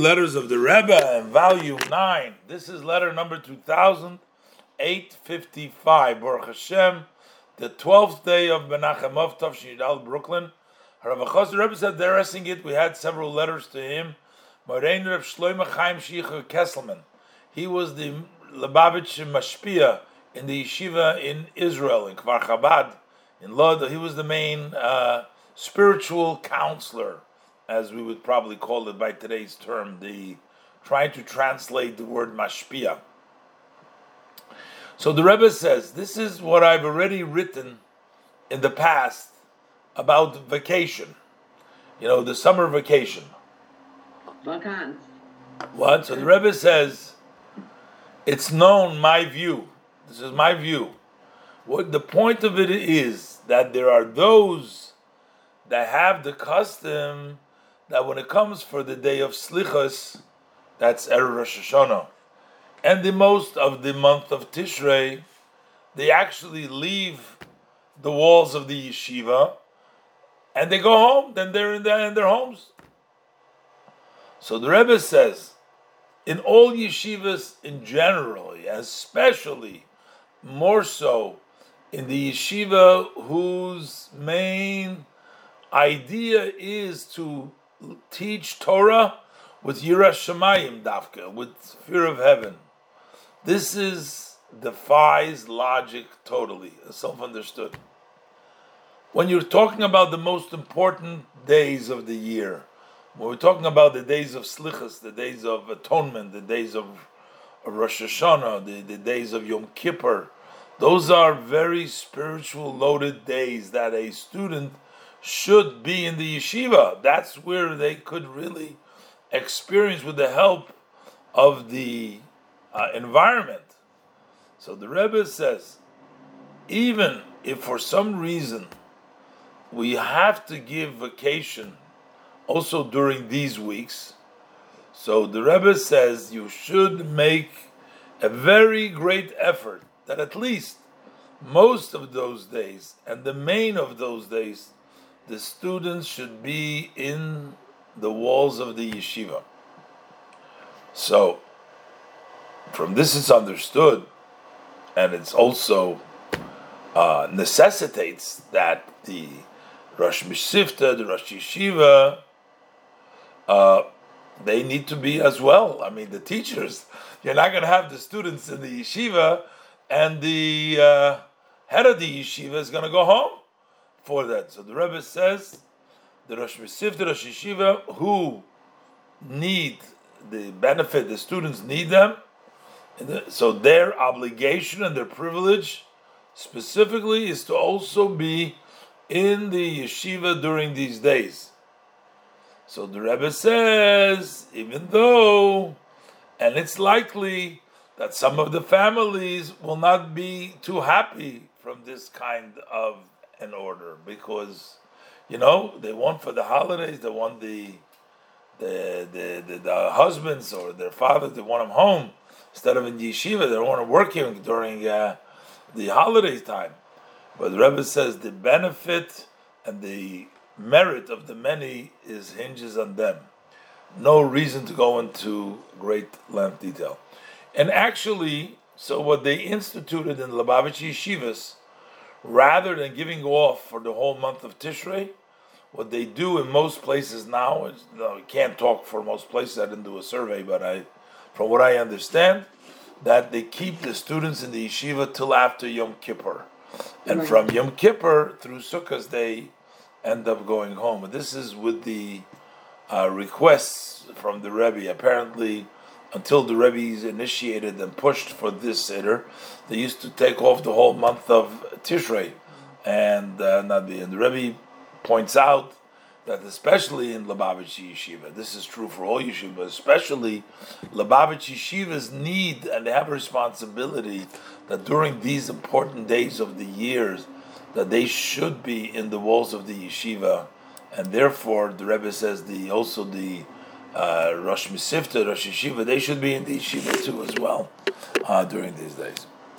letters of the Rebbe and volume 9. This is letter number 2855. Baruch Hashem, the 12th day of Menachem of Tavshin Brooklyn. Rav Achaz, the Rebbe said, addressing it, we had several letters to him. Morein Reb Shloime Chaim Kesselman. He was the Lubavitch Mashpia in the yeshiva in Israel, in Kfar Chabad, in Lod. He was the main uh, spiritual counselor as we would probably call it by today's term, the trying to translate the word mashpia. So the Rebbe says, This is what I've already written in the past about vacation. You know, the summer vacation. What? So the Rebbe says, It's known, my view. This is my view. What the point of it is that there are those that have the custom that when it comes for the day of Slichas, that's Erev Rosh Hashanah, and the most of the month of Tishrei, they actually leave the walls of the yeshiva and they go home, then they're in, in their homes. So the Rebbe says, in all yeshivas in general, especially more so in the yeshiva whose main idea is to teach Torah with Yira Shemayim Dafka, with fear of heaven. This is defies logic totally, self-understood. When you're talking about the most important days of the year, when we're talking about the days of Slichas, the days of atonement, the days of, of Rosh Hashanah, the, the days of Yom Kippur, those are very spiritual loaded days that a student should be in the yeshiva. That's where they could really experience with the help of the uh, environment. So the Rebbe says, even if for some reason we have to give vacation also during these weeks, so the Rebbe says you should make a very great effort that at least most of those days and the main of those days the students should be in the walls of the yeshiva. So, from this it's understood, and it's also uh, necessitates that the Rosh Mesivta, the Rosh Yeshiva, uh, they need to be as well. I mean, the teachers, you're not going to have the students in the yeshiva, and the uh, head of the yeshiva is going to go home for that. So the Rebbe says the Rosh Mesif, the Rosh Yeshiva, who need the benefit, the students need them. So their obligation and their privilege specifically is to also be in the yeshiva during these days. So the Rebbe says, even though, and it's likely that some of the families will not be too happy from this kind of an order because you know they want for the holidays they want the the the, the, the husbands or their fathers they want them home. Instead of in yeshiva they don't want to work here during uh, the holiday time. But the Rebbe says the benefit and the merit of the many is hinges on them. No reason to go into great length detail. And actually so what they instituted in the Lubavitch yeshivas rather than giving off for the whole month of Tishrei, what they do in most places now is you know, I can't talk for most places. I didn't do a survey, but I, from what I understand, that they keep the students in the yeshiva till after Yom Kippur, and from Yom Kippur through Sukkot they end up going home. This is with the uh, requests from the Rebbe. Apparently until the Rebbe's initiated and pushed for this Seder, they used to take off the whole month of Tishrei. And, uh, and the Rebbe points out that especially in Lubavitch Yeshiva, this is true for all yeshivas, but especially Lubavitch Yeshivas need and they have a responsibility that during these important days of the years, that they should be in the walls of the yeshiva, and therefore the Rebbe says the also the uh, Rosh Mesivta, Rosh Yeshiva, they should be in the yeshiva too as well uh, during these days.